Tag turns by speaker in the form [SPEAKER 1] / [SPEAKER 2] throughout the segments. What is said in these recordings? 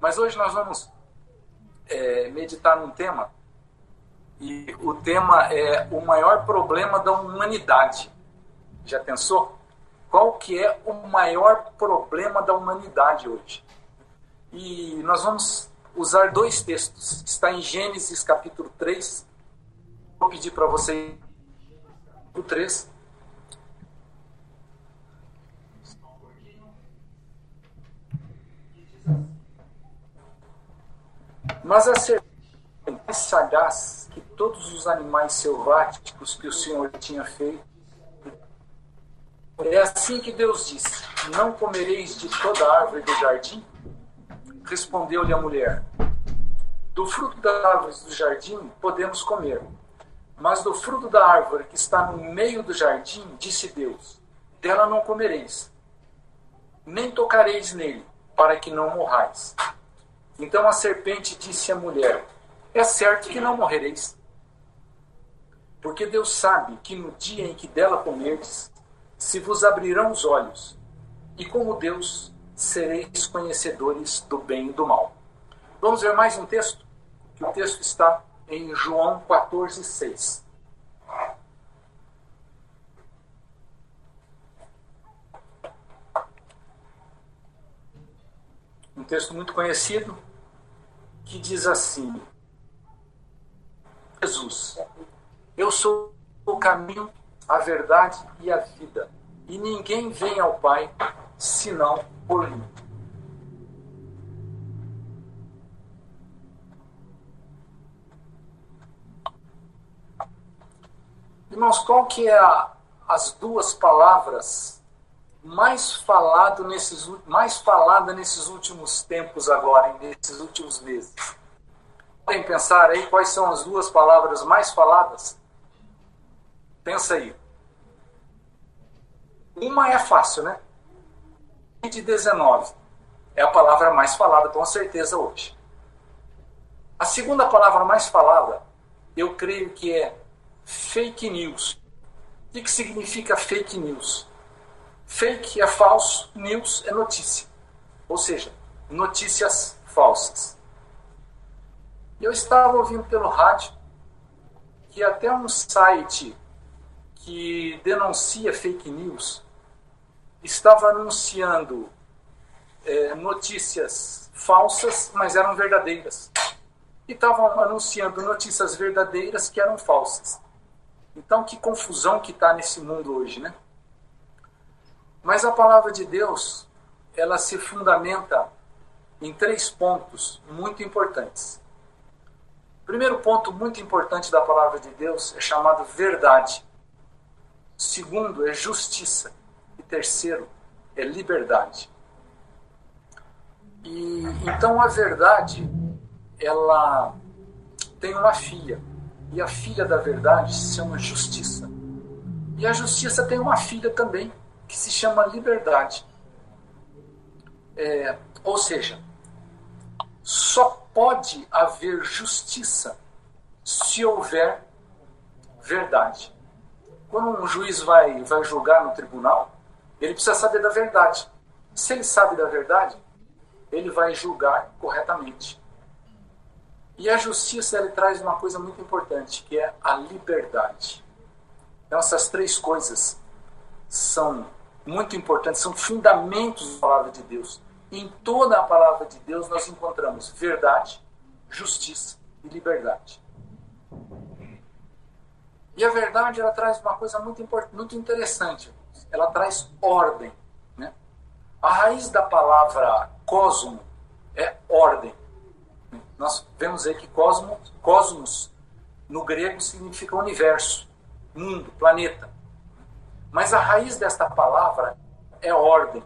[SPEAKER 1] Mas hoje nós vamos é, meditar num tema e o tema é o maior problema da humanidade. Já pensou? Qual que é o maior problema da humanidade hoje? E nós vamos usar dois textos. Está em Gênesis capítulo 3. Vou pedir para você o 3. Mas a serpente sagaz que todos os animais selváticos que o Senhor tinha feito. É assim que Deus disse: Não comereis de toda árvore do jardim? Respondeu-lhe a mulher: Do fruto das árvores do jardim podemos comer, mas do fruto da árvore que está no meio do jardim, disse Deus: Dela não comereis, nem tocareis nele, para que não morrais. Então a serpente disse à mulher: É certo que não morrereis. Porque Deus sabe que no dia em que dela comerdes, se vos abrirão os olhos, e como Deus sereis conhecedores do bem e do mal. Vamos ver mais um texto? Que o texto está em João 14, 6. Um texto muito conhecido que diz assim: Jesus, eu sou o caminho, a verdade e a vida, e ninguém vem ao Pai senão por mim. Irmãos, qual que é a, as duas palavras mais falado nesses mais falada nesses últimos tempos agora, nesses últimos meses? Podem pensar aí quais são as duas palavras mais faladas? Pensa aí. Uma é fácil, né? Covid-19 é a palavra mais falada com certeza hoje. A segunda palavra mais falada, eu creio que é fake news. O que significa fake news? Fake é falso, news é notícia. Ou seja, notícias falsas. Eu estava ouvindo pelo rádio que até um site que denuncia fake news estava anunciando é, notícias falsas, mas eram verdadeiras. E estavam anunciando notícias verdadeiras que eram falsas. Então, que confusão que está nesse mundo hoje, né? Mas a palavra de Deus, ela se fundamenta em três pontos muito importantes. O primeiro ponto muito importante da palavra de Deus é chamado verdade. O segundo é justiça. E terceiro é liberdade. E então a verdade, ela tem uma filha. E a filha da verdade se chama justiça. E a justiça tem uma filha também, que se chama liberdade. É, ou seja, só pode haver justiça se houver verdade. Quando um juiz vai, vai julgar no tribunal, ele precisa saber da verdade. Se ele sabe da verdade, ele vai julgar corretamente. E a justiça ele traz uma coisa muito importante, que é a liberdade. Então, essas três coisas são muito importantes, são fundamentos da palavra de Deus. Em toda a palavra de Deus nós encontramos verdade, justiça e liberdade. E a verdade ela traz uma coisa muito, importante, muito interessante. Ela traz ordem. Né? A raiz da palavra cosmo é ordem. Nós vemos aí que cosmos, cosmos no grego significa universo, mundo, planeta. Mas a raiz desta palavra é ordem.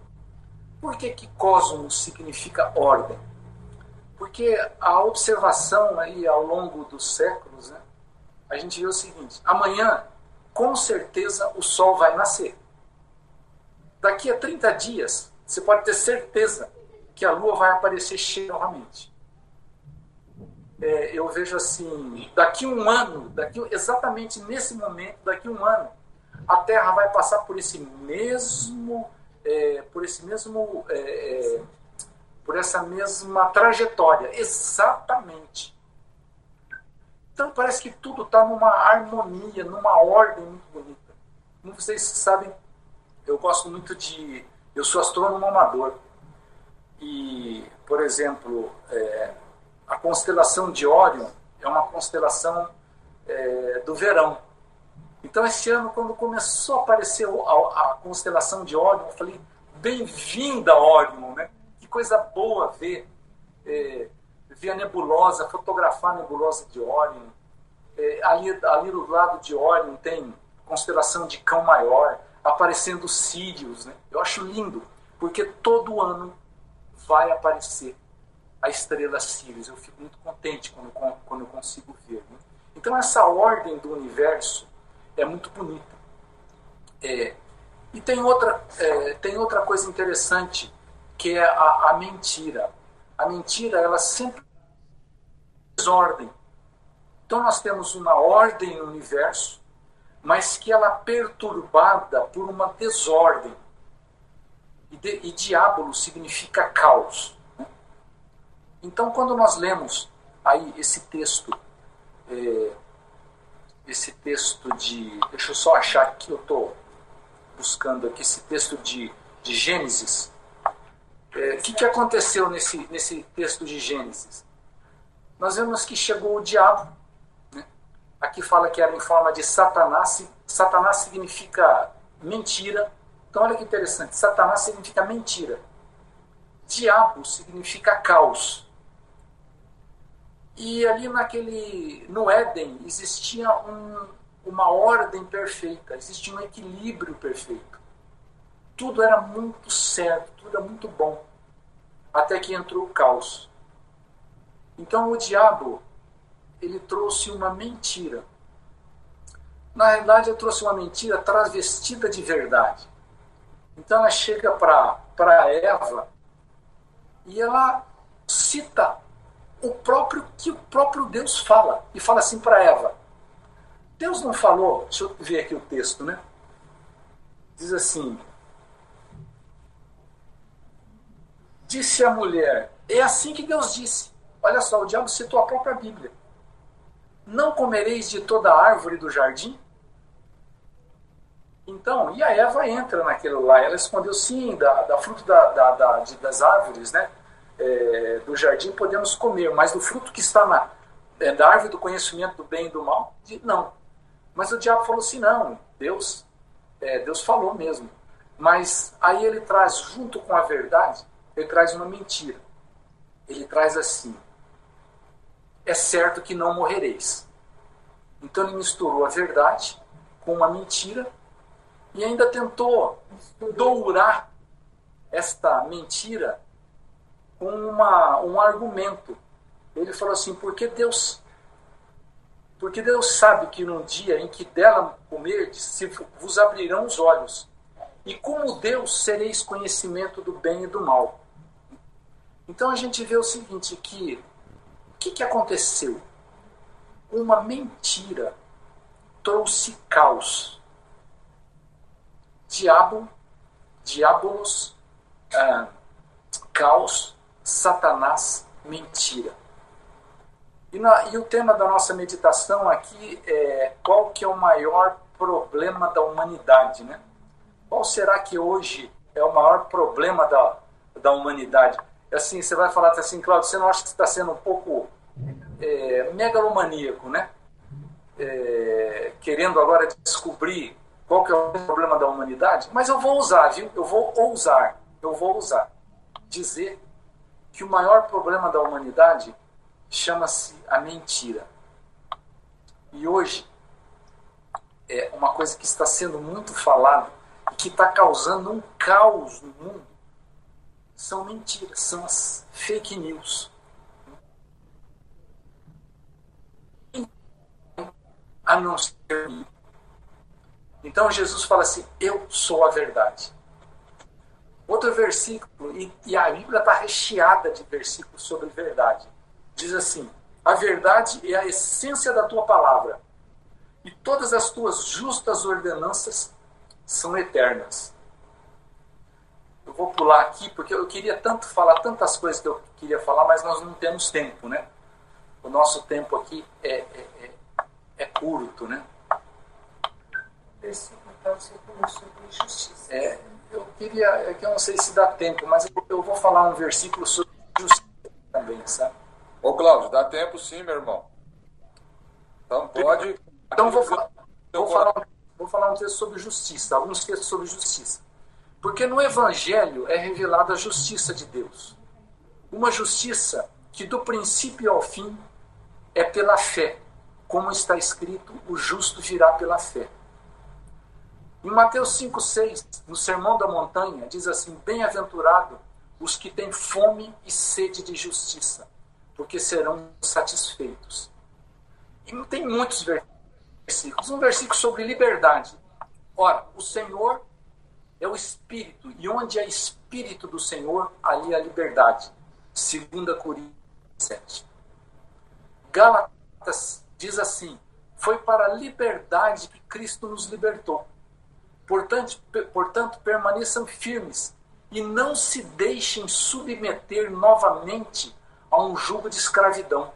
[SPEAKER 1] Por que, que cosmos significa ordem? Porque a observação aí ao longo dos séculos, né, a gente vê o seguinte: amanhã, com certeza, o sol vai nascer. Daqui a 30 dias, você pode ter certeza que a lua vai aparecer cheia novamente. É, eu vejo assim, daqui um ano, daqui exatamente nesse momento, daqui um ano, a Terra vai passar por esse mesmo, é, por esse mesmo é, é por essa mesma trajetória. Exatamente. Então parece que tudo está numa harmonia, numa ordem muito bonita. Como vocês sabem, eu gosto muito de. Eu sou astrônomo amador. E, por exemplo, é, a constelação de Órion é uma constelação é, do verão. Então, esse ano, quando começou a aparecer a, a constelação de Órion, eu falei: bem-vinda, Órion, né? Que coisa boa ver, é, ver a nebulosa, fotografar a nebulosa de Órion. É, ali, ali do lado de Órion tem constelação de Cão Maior, aparecendo Sírios. Né? Eu acho lindo, porque todo ano vai aparecer a estrela Sirius. Eu fico muito contente quando, quando eu consigo ver. Né? Então, essa ordem do universo é muito bonita. É, e tem outra, é, tem outra coisa interessante, que é a, a mentira. A mentira, ela sempre desordem. Então, nós temos uma ordem no universo, mas que ela é perturbada por uma desordem. E, de, e diabo significa caos. Né? Então, quando nós lemos aí esse texto, é, esse texto de. Deixa eu só achar que eu estou buscando aqui, esse texto de, de Gênesis. O é, que, que aconteceu nesse, nesse texto de Gênesis? Nós vemos que chegou o diabo Aqui fala que era em forma de Satanás. Satanás significa mentira. Então, olha que interessante. Satanás significa mentira. Diabo significa caos. E ali naquele, no Éden existia um, uma ordem perfeita, existia um equilíbrio perfeito. Tudo era muito certo, tudo era muito bom. Até que entrou o caos. Então o diabo ele trouxe uma mentira. Na realidade, ele trouxe uma mentira travestida de verdade. Então ela chega para Eva e ela cita o próprio que o próprio Deus fala e fala assim para Eva. Deus não falou, deixa eu ver aqui o texto, né? Diz assim: Disse a mulher, é assim que Deus disse. Olha só, o diabo citou a própria Bíblia. Não comereis de toda árvore do jardim? Então, e a Eva entra naquilo lá. Ela escondeu sim da, da fruto da, da, da de, das árvores, né? É, do jardim podemos comer, mas do fruto que está na é, da árvore do conhecimento do bem e do mal, não. Mas o diabo falou assim: não, Deus, é, Deus falou mesmo. Mas aí ele traz, junto com a verdade, ele traz uma mentira. Ele traz assim: é certo que não morrereis. Então ele misturou a verdade com uma mentira e ainda tentou dourar esta mentira uma, um argumento. Ele falou assim: porque Deus, porque Deus sabe que no dia em que dela comerdes, se vos abrirão os olhos, e como Deus sereis conhecimento do bem e do mal. Então a gente vê o seguinte que que, que aconteceu? Uma mentira trouxe caos. Diabo, diabolos, ah, caos, Satanás, mentira. E, na, e, o tema da nossa meditação aqui é qual que é o maior problema da humanidade, né? Qual será que hoje é o maior problema da, da humanidade? assim, você vai falar assim, Claudio, você não acha que está sendo um pouco é, megalomaníaco, né? É, querendo agora descobrir qual que é o problema da humanidade, mas eu vou usar, viu? Eu vou ousar, eu vou usar dizer que o maior problema da humanidade chama-se a mentira. E hoje é uma coisa que está sendo muito falada e que está causando um caos no mundo são mentiras, são as fake news. A não ser Então Jesus fala assim: Eu sou a verdade. Outro versículo, e, e a Bíblia está recheada de versículos sobre verdade. Diz assim: A verdade é a essência da tua palavra, e todas as tuas justas ordenanças são eternas. eu vou pular aqui porque eu queria tanto falar tantas coisas que eu queria falar, mas nós não temos tempo, né? O nosso tempo aqui é, é, é, é curto, né?
[SPEAKER 2] sobre justiça.
[SPEAKER 1] É, eu queria, é que eu não sei se dá tempo, mas eu vou falar um versículo sobre justiça também, sabe?
[SPEAKER 3] Ô Cláudio, dá tempo sim, meu irmão. Então pode.
[SPEAKER 1] Então vou, falar, vou, falar, vou falar um texto sobre justiça, alguns textos sobre justiça. Porque no Evangelho é revelada a justiça de Deus. Uma justiça que do princípio ao fim é pela fé. Como está escrito, o justo virá pela fé. Em Mateus 5,6, no Sermão da Montanha, diz assim: Bem-aventurado os que têm fome e sede de justiça, porque serão satisfeitos. E tem muitos versículos. Um versículo sobre liberdade. Ora, o Senhor é o Espírito, e onde é Espírito do Senhor, ali há liberdade. 2 Coríntios 7. Gálatas diz assim: Foi para a liberdade que Cristo nos libertou. Portanto, portanto, permaneçam firmes e não se deixem submeter novamente a um jugo de escravidão.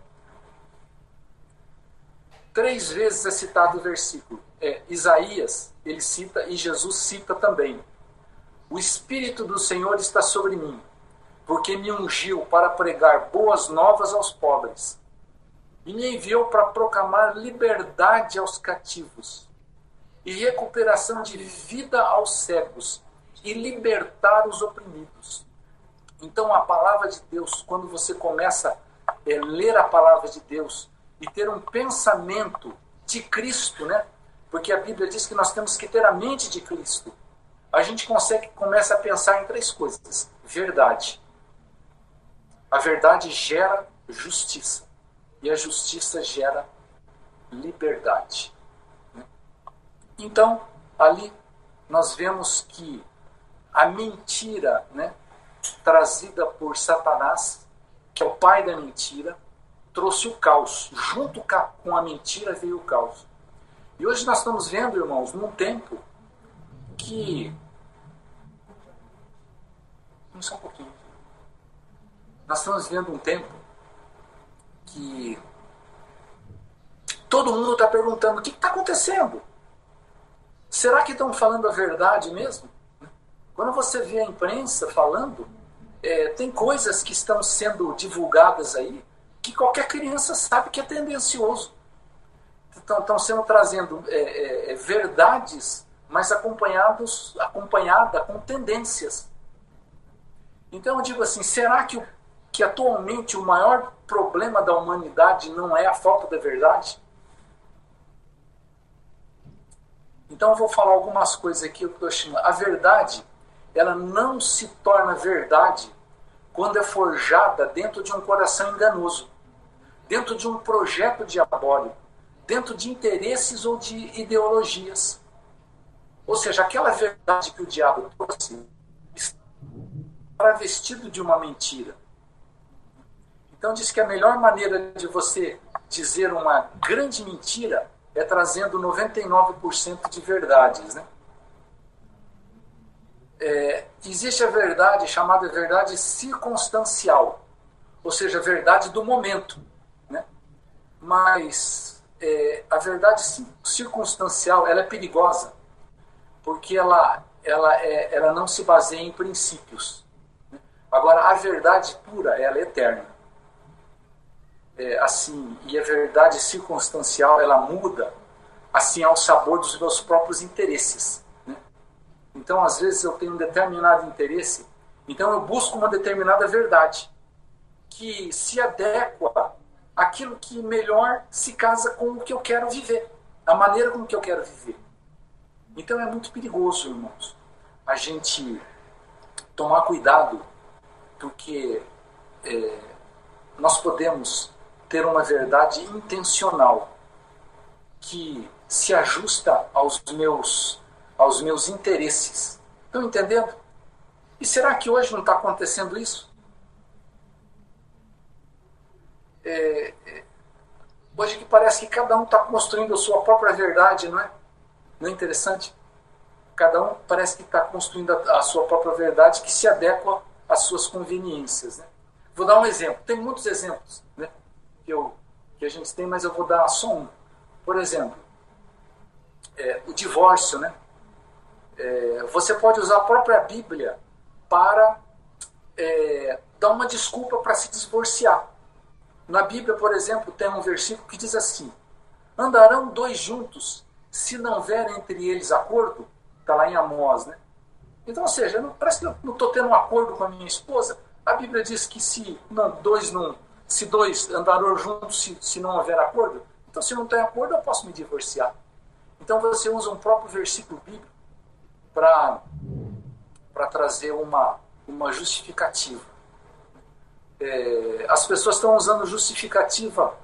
[SPEAKER 1] Três vezes é citado o versículo. É, Isaías, ele cita, e Jesus cita também. O Espírito do Senhor está sobre mim, porque me ungiu para pregar boas novas aos pobres, e me enviou para proclamar liberdade aos cativos e recuperação de vida aos cegos e libertar os oprimidos. Então, a palavra de Deus, quando você começa a é, ler a palavra de Deus e ter um pensamento de Cristo, né? Porque a Bíblia diz que nós temos que ter a mente de Cristo. A gente consegue começa a pensar em três coisas: verdade. A verdade gera justiça e a justiça gera liberdade. Então, ali nós vemos que a mentira, né, trazida por Satanás, que é o pai da mentira, trouxe o caos. Junto com a mentira veio o caos. E hoje nós estamos vendo, irmãos, num tempo que. Só um pouquinho. Nós estamos vendo um tempo que todo mundo está perguntando: o que está acontecendo? Será que estão falando a verdade mesmo? Quando você vê a imprensa falando, é, tem coisas que estão sendo divulgadas aí que qualquer criança sabe que é tendencioso. Estão, estão sendo trazendo é, é, é, verdades, mas acompanhados, acompanhada com tendências. Então eu digo assim, será que, que atualmente o maior problema da humanidade não é a falta da verdade? Então eu vou falar algumas coisas aqui eu chamando. A verdade, ela não se torna verdade quando é forjada dentro de um coração enganoso, dentro de um projeto diabólico, dentro de interesses ou de ideologias. Ou seja, aquela verdade que o diabo trouxe está vestido de uma mentira. Então diz que a melhor maneira de você dizer uma grande mentira é trazendo 99% de verdades. Né? É, existe a verdade chamada verdade circunstancial, ou seja, a verdade do momento. Né? Mas é, a verdade circunstancial ela é perigosa, porque ela, ela, é, ela não se baseia em princípios. Né? Agora, a verdade pura ela é eterna é, assim, e a verdade circunstancial, ela muda assim ao sabor dos meus próprios interesses. Né? Então, às vezes eu tenho um determinado interesse, então eu busco uma determinada verdade que se adequa àquilo que melhor se casa com o que eu quero viver, a maneira com que eu quero viver. Então é muito perigoso, irmãos, a gente tomar cuidado, porque é, nós podemos ter uma verdade intencional que se ajusta aos meus aos meus interesses. Estão entendendo? E será que hoje não está acontecendo isso? É, é, hoje que parece que cada um está construindo a sua própria verdade, não é? Não é interessante? cada um parece que está construindo a, a, sua própria verdade que se adequa às suas conveniências. Né? Vou dar um exemplo. Tem muitos exemplos né, que, eu, que a gente tem, mas eu vou dar só um. Por exemplo, é, o divórcio. Né? É, você pode usar a própria Bíblia para é, dar uma desculpa para se divorciar. Na Bíblia, por exemplo, tem um versículo que diz assim: Andarão dois juntos se não houver entre eles acordo? Está lá em Amós, né? Então, ou seja, não, parece que eu não estou tendo um acordo com a minha esposa. A Bíblia diz que se não, dois não, se dois andarão juntos, se, se não houver acordo, então se não tem acordo, eu posso me divorciar. Então você usa um próprio versículo bíblico para trazer uma, uma justificativa. É, as pessoas estão usando justificativa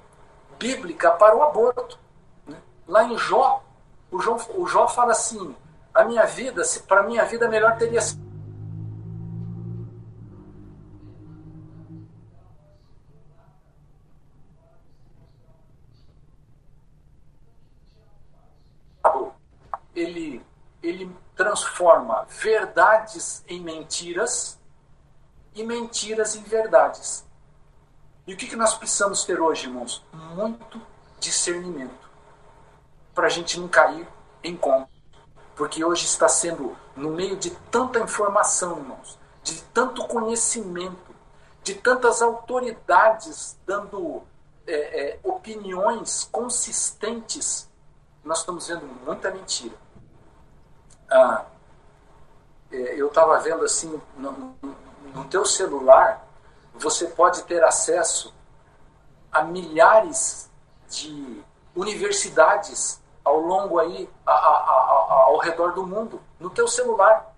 [SPEAKER 1] bíblica para o aborto. Né? Lá em Jó, o Jó, o Jó fala assim: a minha vida, para minha vida, melhor teria sido. Ele, ele transforma verdades em mentiras e mentiras em verdades. E o que, que nós precisamos ter hoje, irmãos? Muito discernimento para a gente não cair em conta. Porque hoje está sendo, no meio de tanta informação, irmãos, de tanto conhecimento, de tantas autoridades dando é, é, opiniões consistentes, nós estamos vendo muita mentira. Ah, eu estava vendo assim, no, no teu celular, você pode ter acesso a milhares de universidades ao longo aí, a, a, a, ao redor do mundo, no teu celular.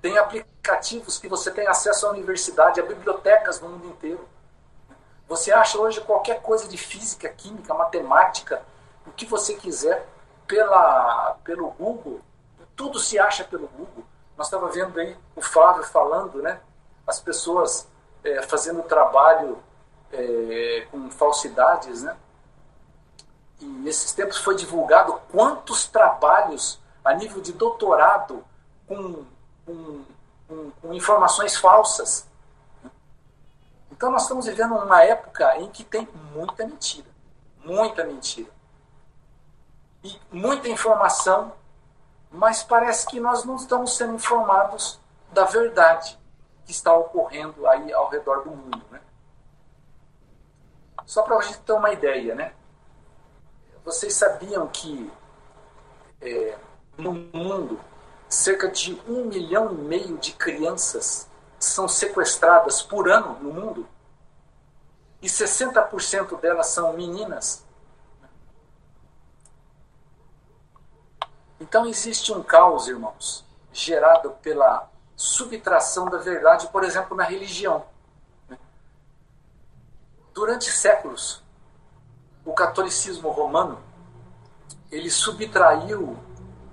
[SPEAKER 1] Tem aplicativos que você tem acesso à universidade, a bibliotecas no mundo inteiro. Você acha hoje qualquer coisa de física, química, matemática, o que você quiser, pela, pelo Google. Tudo se acha pelo Google. Nós estávamos vendo aí o Flávio falando, né? As pessoas é, fazendo trabalho é, com falsidades, né? E nesses tempos foi divulgado quantos trabalhos a nível de doutorado com, com, com, com informações falsas. Então nós estamos vivendo uma época em que tem muita mentira, muita mentira. E muita informação, mas parece que nós não estamos sendo informados da verdade que está ocorrendo aí ao redor do mundo. Né? Só para a gente ter uma ideia, né? Vocês sabiam que é, no mundo cerca de um milhão e meio de crianças são sequestradas por ano no mundo? E 60% delas são meninas? Então existe um caos, irmãos, gerado pela subtração da verdade, por exemplo, na religião. Durante séculos, o catolicismo romano ele subtraiu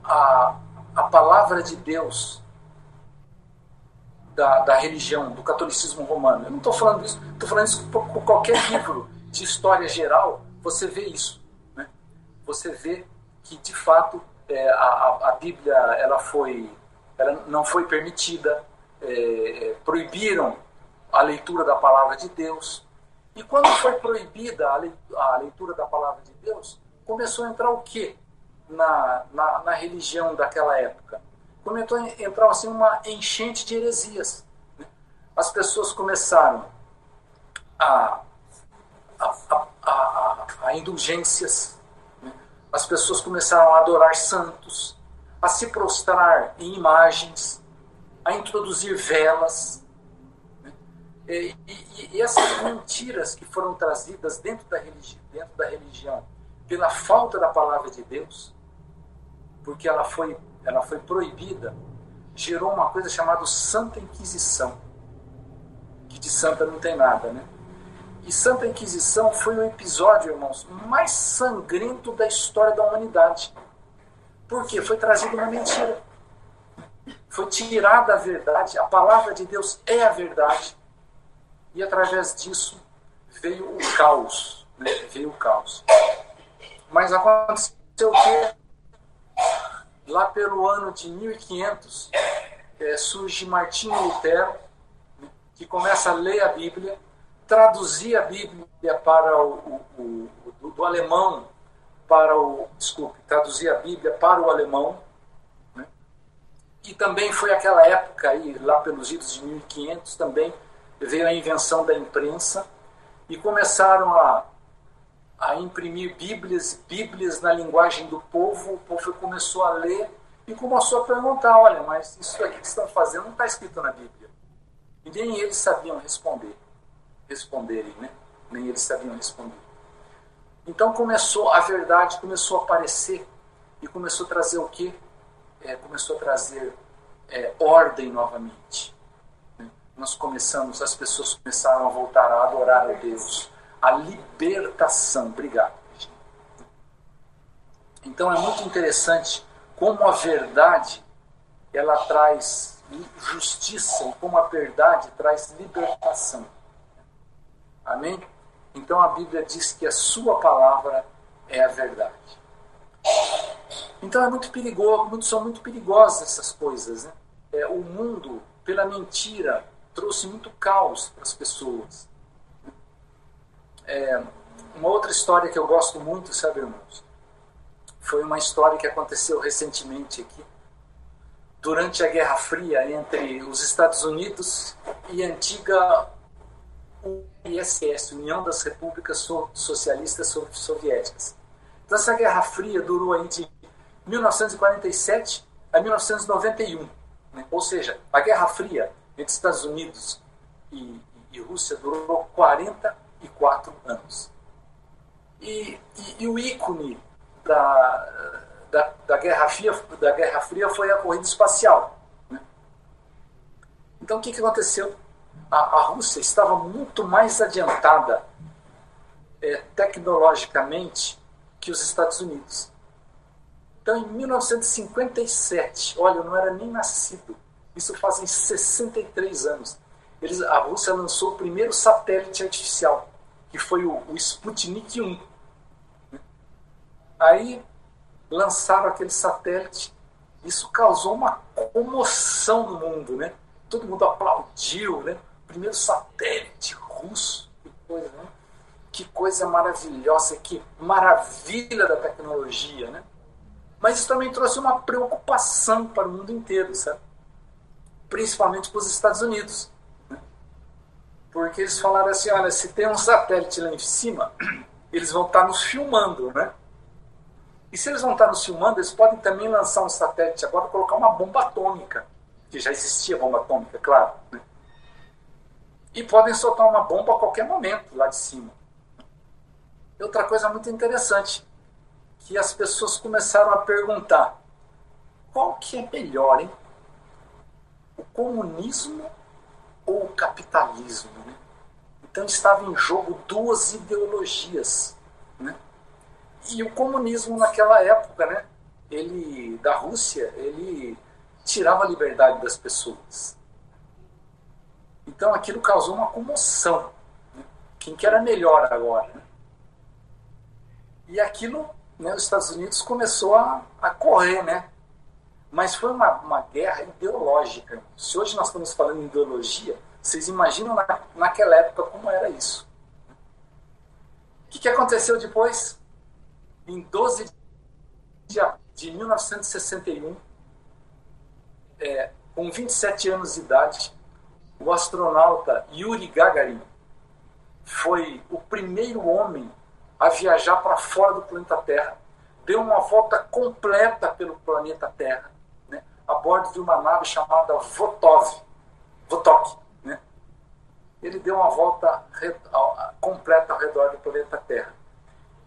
[SPEAKER 1] a, a palavra de Deus da, da religião, do catolicismo romano. Eu não estou falando isso, estou falando isso por, por, qualquer livro de história geral, você vê isso. Né? Você vê que, de fato, é, a, a Bíblia ela foi ela não foi permitida, é, é, proibiram a leitura da palavra de Deus. E quando foi proibida a leitura da palavra de Deus, começou a entrar o quê na, na, na religião daquela época? Começou a entrar assim, uma enchente de heresias. Né? As pessoas começaram a, a, a, a, indulgências? As pessoas começaram a adorar santos, a se prostrar em imagens, a introduzir velas. Né? E, e, e, essas mentiras que foram trazidas dentro da, religi dentro da religião pela falta da palavra de Deus, porque ela foi, ela foi proibida, gerou uma coisa chamada Santa Inquisição, que de santa não tem nada, né? E Santa Inquisição foi o episódio, irmãos, mais sangrento da história da humanidade. Por quê? Foi trazida uma mentira. Foi tirada a verdade. A palavra de Deus é a verdade. E através disso veio o caos. Né? Veio o caos. Mas aconteceu o quê? lá pelo ano de 1500, é, surge Martinho Lutero, que começa a ler a Bíblia, traduzir a Bíblia para o, o, o do, do, alemão para o desculpe, traduzir a Bíblia para o alemão, né? e também foi aquela época aí lá pelos idos de 1500 também veio a invenção da imprensa e começaram a a imprimir bíblias, bíblias na linguagem do povo, o povo começou a ler e começou a perguntar, olha, mas isso aqui que estão fazendo não está escrito na Bíblia. E nem eles sabiam responder, responderem, né? Nem eles sabiam responder. Então começou, a verdade começou a aparecer e começou a trazer o quê? É, começou a trazer é, ordem novamente. Né? Nós começamos, as pessoas começaram a voltar a adorar a Deus a libertação. Obrigado. Então é muito interessante como a verdade ela traz justiça e como a verdade traz libertação. Amém? Então a Bíblia diz que a sua palavra é a verdade. Então é muito perigoso, são muito perigosas essas coisas. Né? É, o mundo, pela mentira, trouxe muito caos para as pessoas. É, uma outra história que eu gosto muito, sabe, irmãos? Foi uma história que aconteceu recentemente aqui, durante a Guerra Fria entre os Estados Unidos e a antiga URSS, União das Repúblicas Socialistas Soviéticas. Então, essa Guerra Fria durou aí de 1947 a 1991. Né? Ou seja, a Guerra Fria entre Estados Unidos e, e Rússia durou 40 quatro anos. E, e, e o ícone da, da, da, Guerra Fria, da Guerra Fria foi a corrida espacial. Né? Então o que, que aconteceu? A, a Rússia estava muito mais adiantada é, tecnologicamente que os Estados Unidos. Então, em 1957, olha, eu não era nem nascido, isso fazem 63 anos, eles, a Rússia lançou o primeiro satélite artificial que foi o, o Sputnik 1. Aí lançaram aquele satélite, isso causou uma comoção no mundo, né? Todo mundo aplaudiu, né? Primeiro satélite russo, que coisa, né? Que coisa maravilhosa, que maravilha da tecnologia, né? Mas isso também trouxe uma preocupação para o mundo inteiro, sabe? Principalmente para os Estados Unidos porque eles falaram assim, olha, se tem um satélite lá em cima, eles vão estar nos filmando, né? E se eles vão estar nos filmando, eles podem também lançar um satélite agora e colocar uma bomba atômica, que já existia bomba atômica, claro. Né? E podem soltar uma bomba a qualquer momento lá de cima. E outra coisa muito interessante, que as pessoas começaram a perguntar, qual que é melhor, hein? O comunismo ou o capitalismo. Né? Então estava em jogo duas ideologias. Né? E o comunismo naquela época, né, ele, da Rússia, ele tirava a liberdade das pessoas. Então aquilo causou uma comoção. Né? Quem que era melhor agora? Né? E aquilo, né, os Estados Unidos começou a, a correr, né? Mas foi uma, uma guerra ideológica. Se hoje nós estamos falando em ideologia, vocês imaginam na, naquela época como era isso. O que, que aconteceu depois? Em 12 de, de 1961, é, com 27 anos de idade, o astronauta Yuri Gagarin foi o primeiro homem a viajar para fora do planeta Terra. Deu uma volta completa pelo planeta Terra a bordo de uma nave chamada Votov, Votok. Né? Ele deu uma volta completa ao redor do planeta Terra.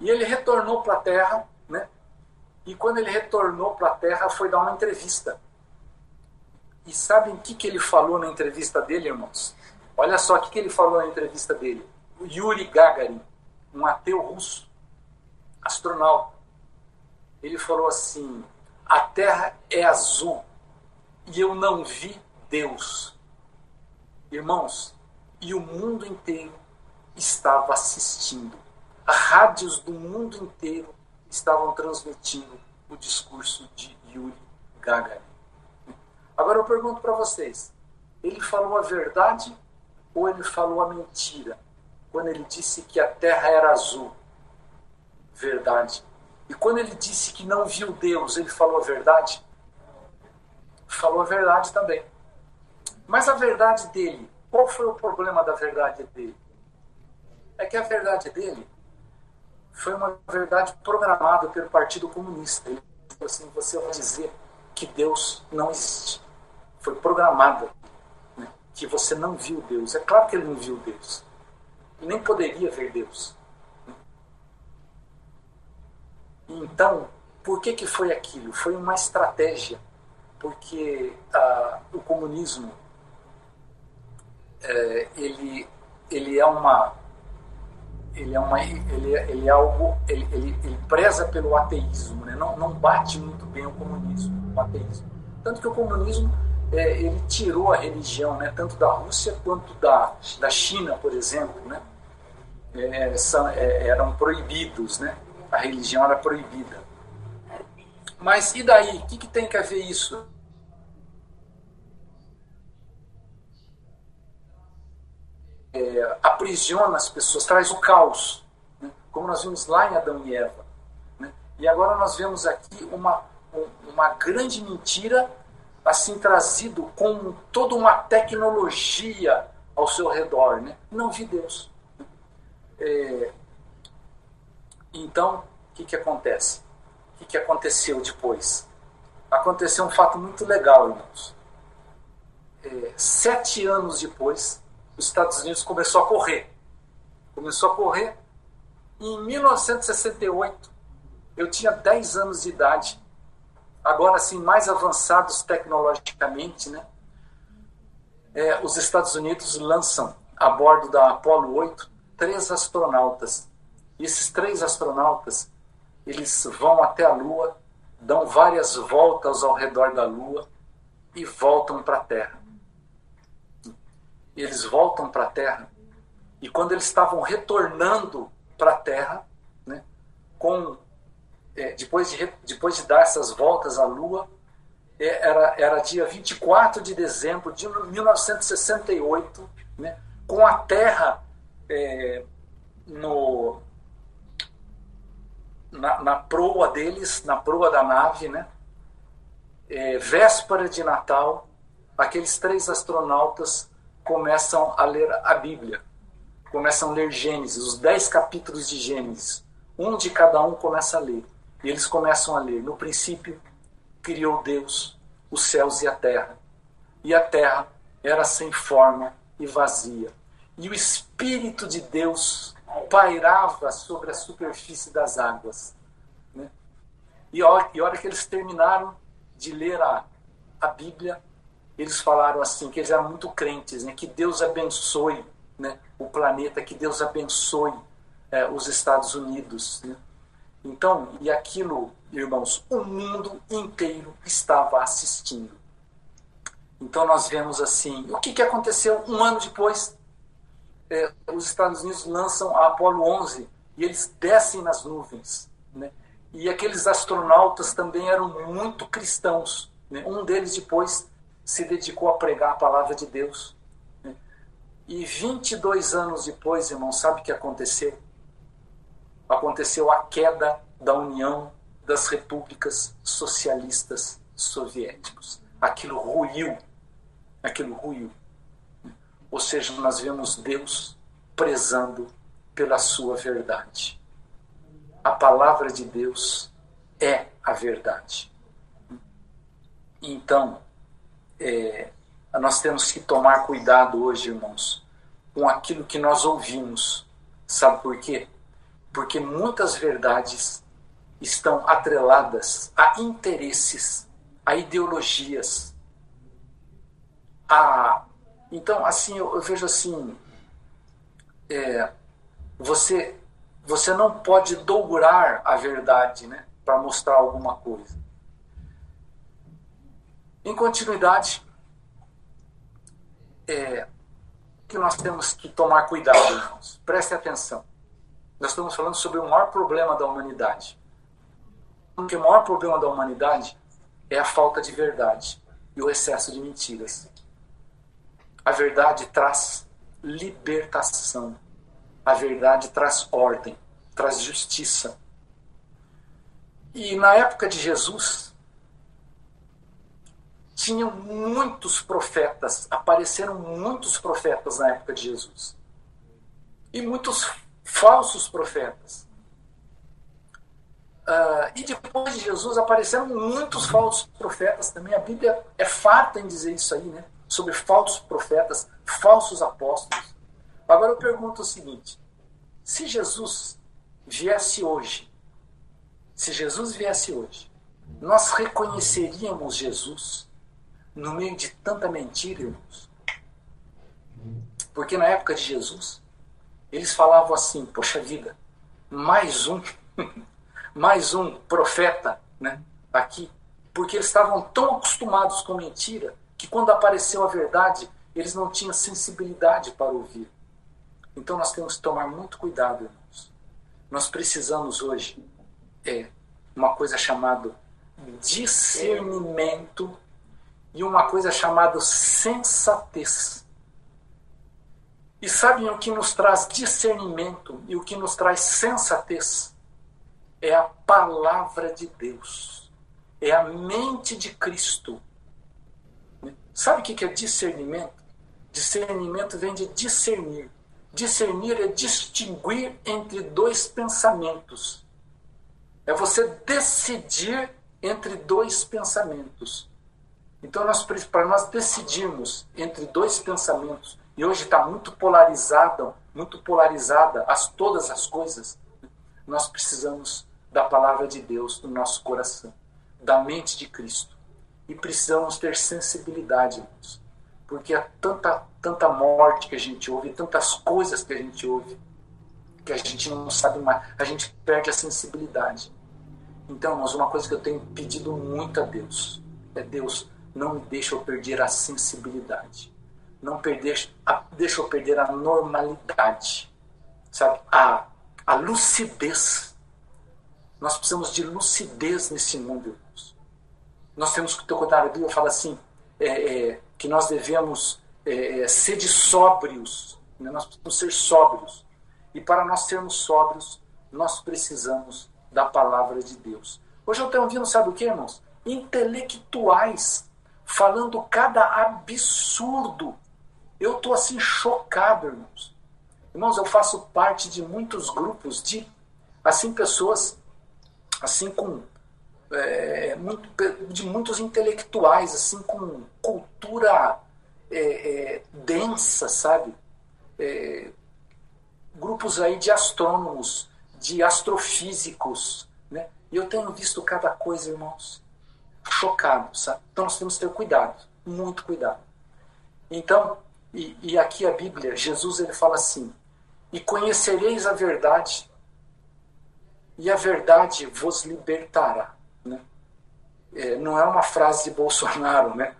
[SPEAKER 1] E ele retornou para a Terra, né? e quando ele retornou para a Terra, foi dar uma entrevista. E sabem o que, que ele falou na entrevista dele, irmãos? Olha só o que, que ele falou na entrevista dele. O Yuri Gagarin, um ateu russo, astronauta. Ele falou assim: a terra é azul e eu não vi Deus. Irmãos, e o mundo inteiro estava assistindo. Rádios do mundo inteiro estavam transmitindo o discurso de Yuri Gagarin. Agora eu pergunto para vocês: ele falou a verdade ou ele falou a mentira? Quando ele disse que a terra era azul, verdade. E quando ele disse que não viu Deus, ele falou a verdade? Falou a verdade também. Mas a verdade dele, qual foi o problema da verdade dele? É que a verdade dele foi uma verdade programada pelo Partido Comunista. Ele falou assim: você vai dizer que Deus não existe. Foi programada né, que você não viu Deus. É claro que ele não viu Deus. Ele nem poderia ver Deus. Então, por que, que foi aquilo? Foi uma estratégia, porque ah, o comunismo é, ele, ele é uma ele é uma ele, é, ele é algo ele, ele, ele preza pelo ateísmo né? não, não bate muito bem o comunismo o ateísmo tanto que o comunismo é, ele tirou a religião né? tanto da Rússia quanto da, da China por exemplo né? É, são, é, eram proibidos né? a religião era proibida mas e daí o que, que tem que haver isso é, aprisiona as pessoas, traz o caos, né? como nós vimos lá em Adão e Eva. Né? E agora nós vemos aqui uma, uma grande mentira assim trazido com toda uma tecnologia ao seu redor. Né? Não vi Deus. É, então, o que, que acontece? O que, que aconteceu depois? Aconteceu um fato muito legal, irmãos. É, sete anos depois, os Estados Unidos começou a correr. Começou a correr. Em 1968, eu tinha 10 anos de idade. Agora, assim, mais avançados tecnologicamente, né? É, os Estados Unidos lançam a bordo da Apollo 8 três astronautas. E esses três astronautas, eles vão até a Lua, dão várias voltas ao redor da Lua e voltam para a Terra eles voltam para a Terra. E quando eles estavam retornando para a Terra, né, com, é, depois, de, depois de dar essas voltas à Lua, é, era, era dia 24 de dezembro de 1968, né, com a Terra é, no, na, na, proa deles, na proa da nave, né, é, véspera de Natal, aqueles três astronautas começam a ler a Bíblia, começam a ler Gênesis, os dez capítulos de Gênesis. Um de cada um começa a ler. E eles começam a ler. No princípio, criou Deus os céus e a terra. E a terra era sem forma e vazia. E o Espírito de Deus pairava sobre a superfície das águas. Né? E, a hora, que eles terminaram de ler a, a Bíblia, eles falaram assim, que eles eram muito crentes, né? que Deus abençoe né? o planeta, que Deus abençoe é, os Estados Unidos. Né? Então, e aquilo, irmãos, o mundo inteiro estava assistindo. Então nós vemos assim, o que, que aconteceu um ano depois? É, os Estados Unidos lançam a Apollo 11 e eles descem nas nuvens. Né? E aqueles astronautas também eram muito cristãos. Né? Um deles depois se dedicou a pregar a palavra de Deus. E 22 anos depois, irmão, sabe o que aconteceu? Aconteceu a queda da União das Repúblicas Socialistas Soviéticas. Aquilo ruiu. Aquilo ruiu. Ou seja, nós vemos Deus prezando pela sua verdade. A palavra de Deus é a verdade. Então, é, nós temos que tomar cuidado hoje, irmãos, com aquilo que nós ouvimos. Sabe por quê? Porque muitas verdades estão atreladas a interesses, a ideologias. A... Então, assim, eu, eu vejo assim, é, você, você não pode dourar a verdade né, para mostrar alguma coisa. Em continuidade, é, que nós temos que tomar cuidado, irmãos. Prestem atenção. Nós estamos falando sobre o maior problema da humanidade. Porque o maior problema da humanidade é a falta de verdade e o excesso de mentiras. A verdade traz libertação. A verdade traz ordem, traz justiça. E na época de Jesus, tinham muitos profetas, apareceram muitos profetas na época de Jesus. E muitos falsos profetas. Uh, e depois de Jesus apareceram muitos falsos profetas também. A Bíblia é farta em dizer isso aí, né? Sobre falsos profetas, falsos apóstolos. Agora eu pergunto o seguinte: se Jesus viesse hoje, se Jesus viesse hoje, nós reconheceríamos Jesus no meio de tanta mentira, irmãos? Porque na época de Jesus, eles falavam assim: poxa vida, mais um. mais um profeta né, aqui, porque eles estavam tão acostumados com mentira que quando apareceu a verdade, eles não tinham sensibilidade para ouvir. Então nós temos que tomar muito cuidado, irmãos. Nós precisamos hoje é uma coisa chamada discernimento e uma coisa chamada sensatez. E sabem o que nos traz discernimento e o que nos traz sensatez? é a palavra de Deus, é a mente de Cristo. Sabe o que é discernimento? Discernimento vem de discernir. Discernir é distinguir entre dois pensamentos. É você decidir entre dois pensamentos. Então, nós, para nós decidirmos entre dois pensamentos, e hoje está muito polarizada, muito polarizada as todas as coisas, nós precisamos da palavra de Deus no nosso coração, da mente de Cristo. E precisamos ter sensibilidade, irmãos, porque há tanta, tanta morte que a gente ouve, tantas coisas que a gente ouve, que a gente não sabe mais, a gente perde a sensibilidade. Então, irmãos, uma coisa que eu tenho pedido muito a Deus é: Deus, não me deixa eu perder a sensibilidade. Não perder, a, deixa eu perder a normalidade, sabe? A, a lucidez nós precisamos de lucidez nesse mundo, irmãos. Nós temos que cuidado. A Bíblia fala assim, é, é, que nós devemos é, é, ser de sóbrios. Né? Nós precisamos ser sóbrios. E para nós sermos sóbrios, nós precisamos da palavra de Deus. Hoje eu tenho ouvindo, sabe o que, irmãos? Intelectuais falando cada absurdo. Eu estou assim chocado, irmãos. Irmãos, eu faço parte de muitos grupos de assim pessoas assim com é, muito, de muitos intelectuais, assim com cultura é, é, densa, sabe? É, grupos aí de astrônomos, de astrofísicos, né? E eu tenho visto cada coisa, irmãos, chocado, sabe? Então nós temos que ter cuidado, muito cuidado. Então, e, e aqui a Bíblia, Jesus ele fala assim: e conhecereis a verdade e a verdade vos libertará. Né? É, não é uma frase de Bolsonaro, né?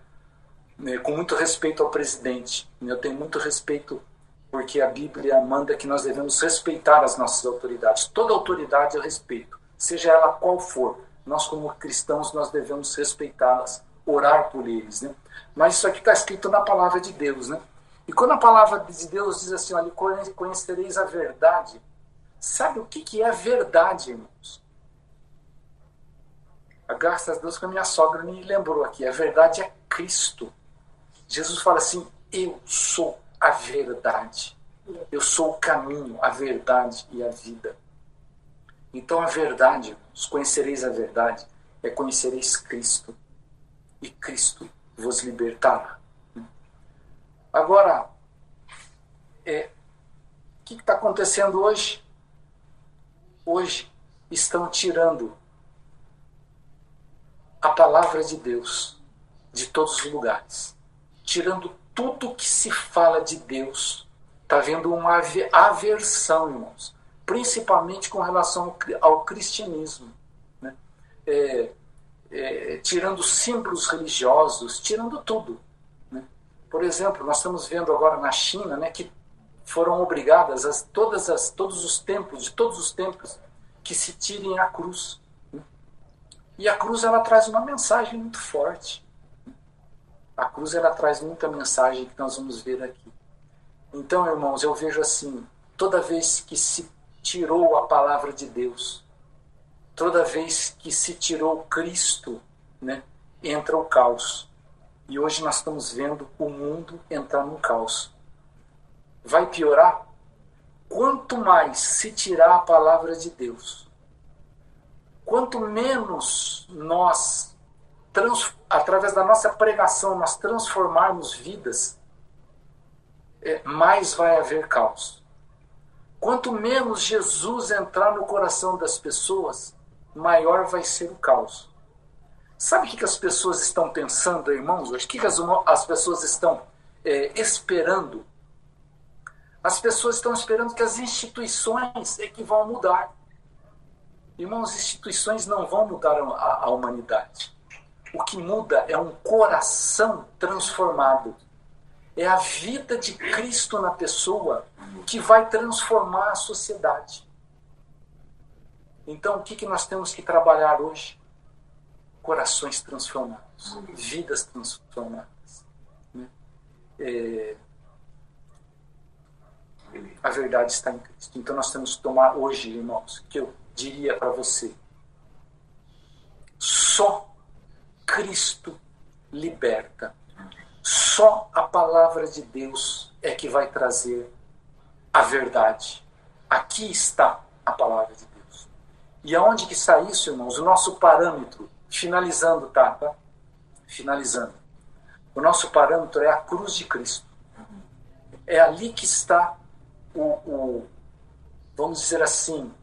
[SPEAKER 1] É, com muito respeito ao presidente. Eu tenho muito respeito porque a Bíblia manda que nós devemos respeitar as nossas autoridades. Toda autoridade eu respeito, seja ela qual for. Nós, como cristãos, nós devemos respeitá-las, orar por eles. Né? Mas isso aqui está escrito na palavra de Deus. Né? E quando a palavra de Deus diz assim, olha, conhecereis a verdade, Sabe o que, que é verdade, irmãos? Graças a Deus que a minha sogra me lembrou aqui. A verdade é Cristo. Jesus fala assim: Eu sou a verdade. Eu sou o caminho, a verdade e a vida. Então a verdade, irmãos, conhecereis a verdade, é conhecereis Cristo. E Cristo vos libertará. Agora, é, o que está acontecendo hoje? hoje estão tirando a palavra de Deus de todos os lugares, tirando tudo que se fala de Deus. Está havendo uma aversão, irmãos, principalmente com relação ao cristianismo. Né? É, é, tirando símbolos religiosos, tirando tudo. Por exemplo, nós estamos vendo agora na China né, que foram obrigadas as, todas as, todos os templos, de todos os templos, que se tirem a cruz. Né? E a cruz ela traz uma mensagem muito forte. A cruz ela traz muita mensagem que nós vamos ver aqui. Então, irmãos, eu vejo assim, toda vez que se tirou a palavra de Deus, toda vez que se tirou Cristo, né, entra o caos. E hoje nós estamos vendo o mundo entrar no caos. Vai piorar? Quanto mais se tirar a palavra de Deus, quanto menos nós, através da nossa pregação, nós transformarmos vidas, é, mais vai haver caos. Quanto menos Jesus entrar no coração das pessoas, maior vai ser o caos. Sabe o que, as pessoas estão pensando, irmãos? O que, as, as pessoas estão é, esperando? As pessoas estão esperando que as instituições é que vão mudar. Irmãos, instituições não vão mudar a, a humanidade. O que muda é um coração transformado. É a vida de Cristo na pessoa que vai transformar a sociedade. Então, o que, que nós temos que trabalhar hoje? Corações transformados, vidas transformadas. Né? É... A verdade está em Cristo. Então, nós temos que tomar hoje, irmãos, que eu diria para você: só Cristo liberta. Só a palavra de Deus é que vai trazer a verdade. Aqui está a palavra de Deus. E aonde que está isso, irmãos? O nosso parâmetro, finalizando, tá? Finalizando. O nosso parâmetro é a cruz de Cristo. É ali que está o, o vamos dizer assim,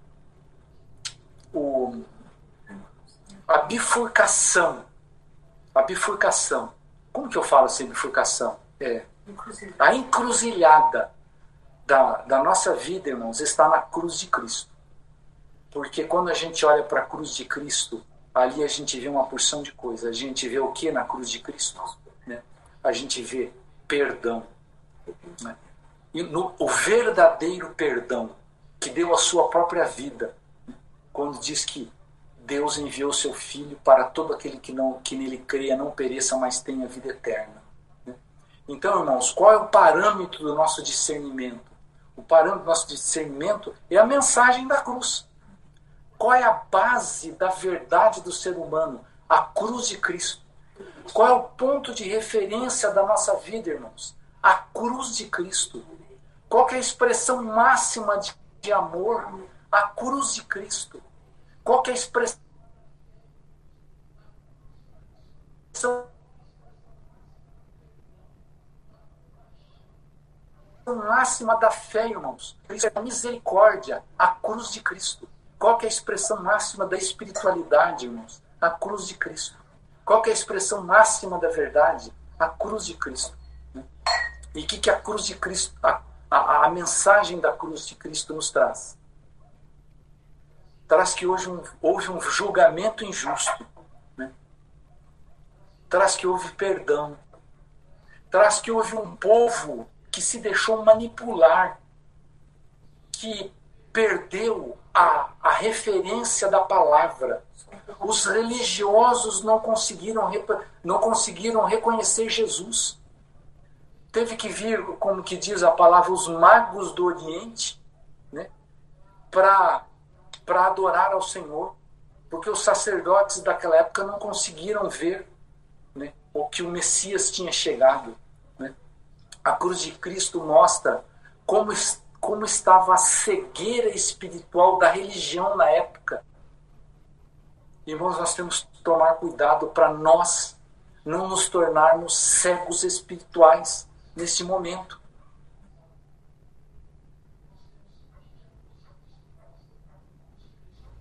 [SPEAKER 1] o, a bifurcação. A bifurcação. Como que eu falo assim, bifurcação? É, a encruzilhada da, da nossa vida, irmãos, está na cruz de Cristo. Porque quando a gente olha para a cruz de Cristo, ali a gente vê uma porção de coisas. A gente vê o que na cruz de Cristo? Né? A gente vê perdão. Né? E no, o verdadeiro perdão, que deu a sua própria vida, quando diz que Deus enviou seu Filho para todo aquele que, não, que nele creia não pereça, mas tenha vida eterna. Né? Então, irmãos, qual é o parâmetro do nosso discernimento? o parâmetro do nosso discernimento é a mensagem da cruz. Qual é a base da verdade do ser humano? A cruz de Cristo. Qual é o ponto de referência da nossa vida, irmãos? A cruz de Cristo. Qual é a expressão máxima de, de amor? A cruz de Cristo. Qual é a expressão máxima da fé, irmãos. Isso é a misericórdia, a cruz de Cristo. Qual é a expressão máxima da espiritualidade, irmãos? A cruz de Cristo. Qual é a expressão máxima da verdade? A cruz de Cristo. E o que, que a cruz de Cristo, a, a, a, mensagem da cruz de Cristo nos traz? Traz que hoje um, houve um julgamento injusto. Né? Traz que houve perdão. Traz que houve um povo que se deixou manipular, que perdeu a, a referência da palavra. Os religiosos não conseguiram, não conseguiram reconhecer Jesus. Teve que vir, como que diz a palavra, os magos do Oriente, né, para adorar ao Senhor, porque os sacerdotes daquela época não conseguiram ver né, o que o Messias tinha chegado. A cruz de Cristo mostra como, como estava a cegueira espiritual da religião na época. Irmãos, nós temos que tomar cuidado para nós não nos tornarmos cegos espirituais nesse momento.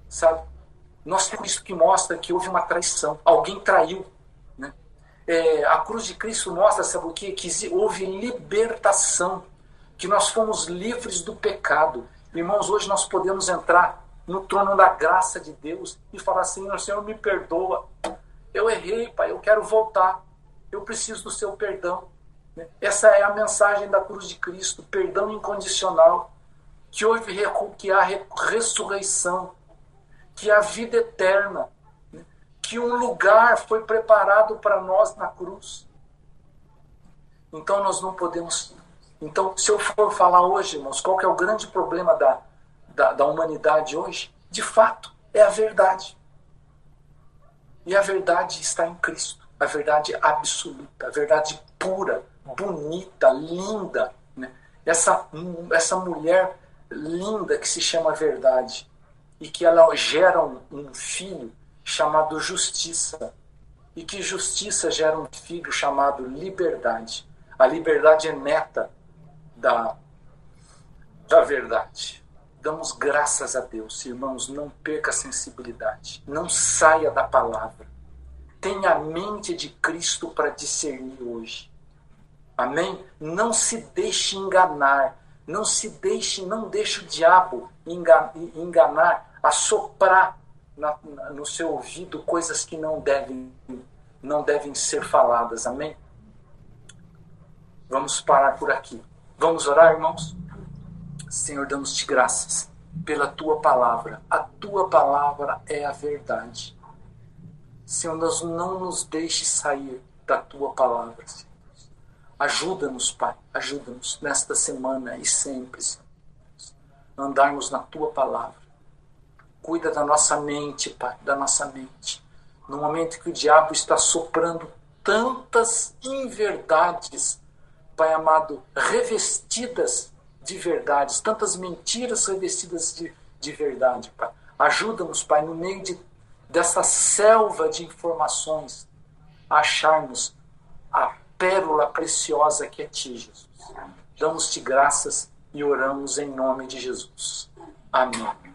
[SPEAKER 1] Sabe? Nós temos isso que mostra que houve uma traição. Alguém traiu é, a cruz de Cristo mostra, sabe o que? Que houve libertação, que nós fomos livres do pecado. Irmãos, hoje nós podemos entrar no trono da graça de Deus e falar assim: Senhor, me perdoa. Eu errei, Pai, eu quero voltar. Eu preciso do seu perdão. Essa é a mensagem da cruz de Cristo, perdão incondicional, que houve que há ressurreição, que há vida eterna, que um lugar foi preparado para nós na cruz. Então nós não podemos. Então, se eu for falar hoje, irmãos, qual é o grande problema da, da, da humanidade hoje? De fato, é a verdade. E a verdade está em Cristo. A verdade absoluta, a verdade pura, bonita, linda. Né? Essa, essa mulher linda que se chama verdade e que ela gera um, um filho chamado justiça e que justiça gera um filho chamado liberdade. A liberdade é neta da, da verdade. Damos graças a Deus, irmãos, não perca a sensibilidade, não saia da palavra. Tenha a mente de Cristo para discernir hoje. Amém? Não se deixe enganar, não se deixe, não deixe o diabo enganar, assoprar na, no seu ouvido coisas que não devem, não devem ser faladas. Amém? Vamos parar por aqui. Vamos orar, irmãos? Senhor, damos-te graças pela tua palavra. A tua palavra é a verdade. Senhor, nós não nos deixe sair da tua palavra. Ajuda-nos, Pai, ajuda-nos nesta semana e sempre, Senhor. Andarmos na tua palavra. Cuida da nossa mente, Pai, da nossa mente. No momento que o diabo está soprando tantas inverdades, Pai amado, revestidas de verdades, tantas mentiras revestidas de, de verdade, Pai. Ajuda-nos, Pai, no meio de, dessa selva de informações, a acharmos a pérola preciosa que é Ti, Jesus. Damos-te graças e oramos em nome de Jesus. Amém.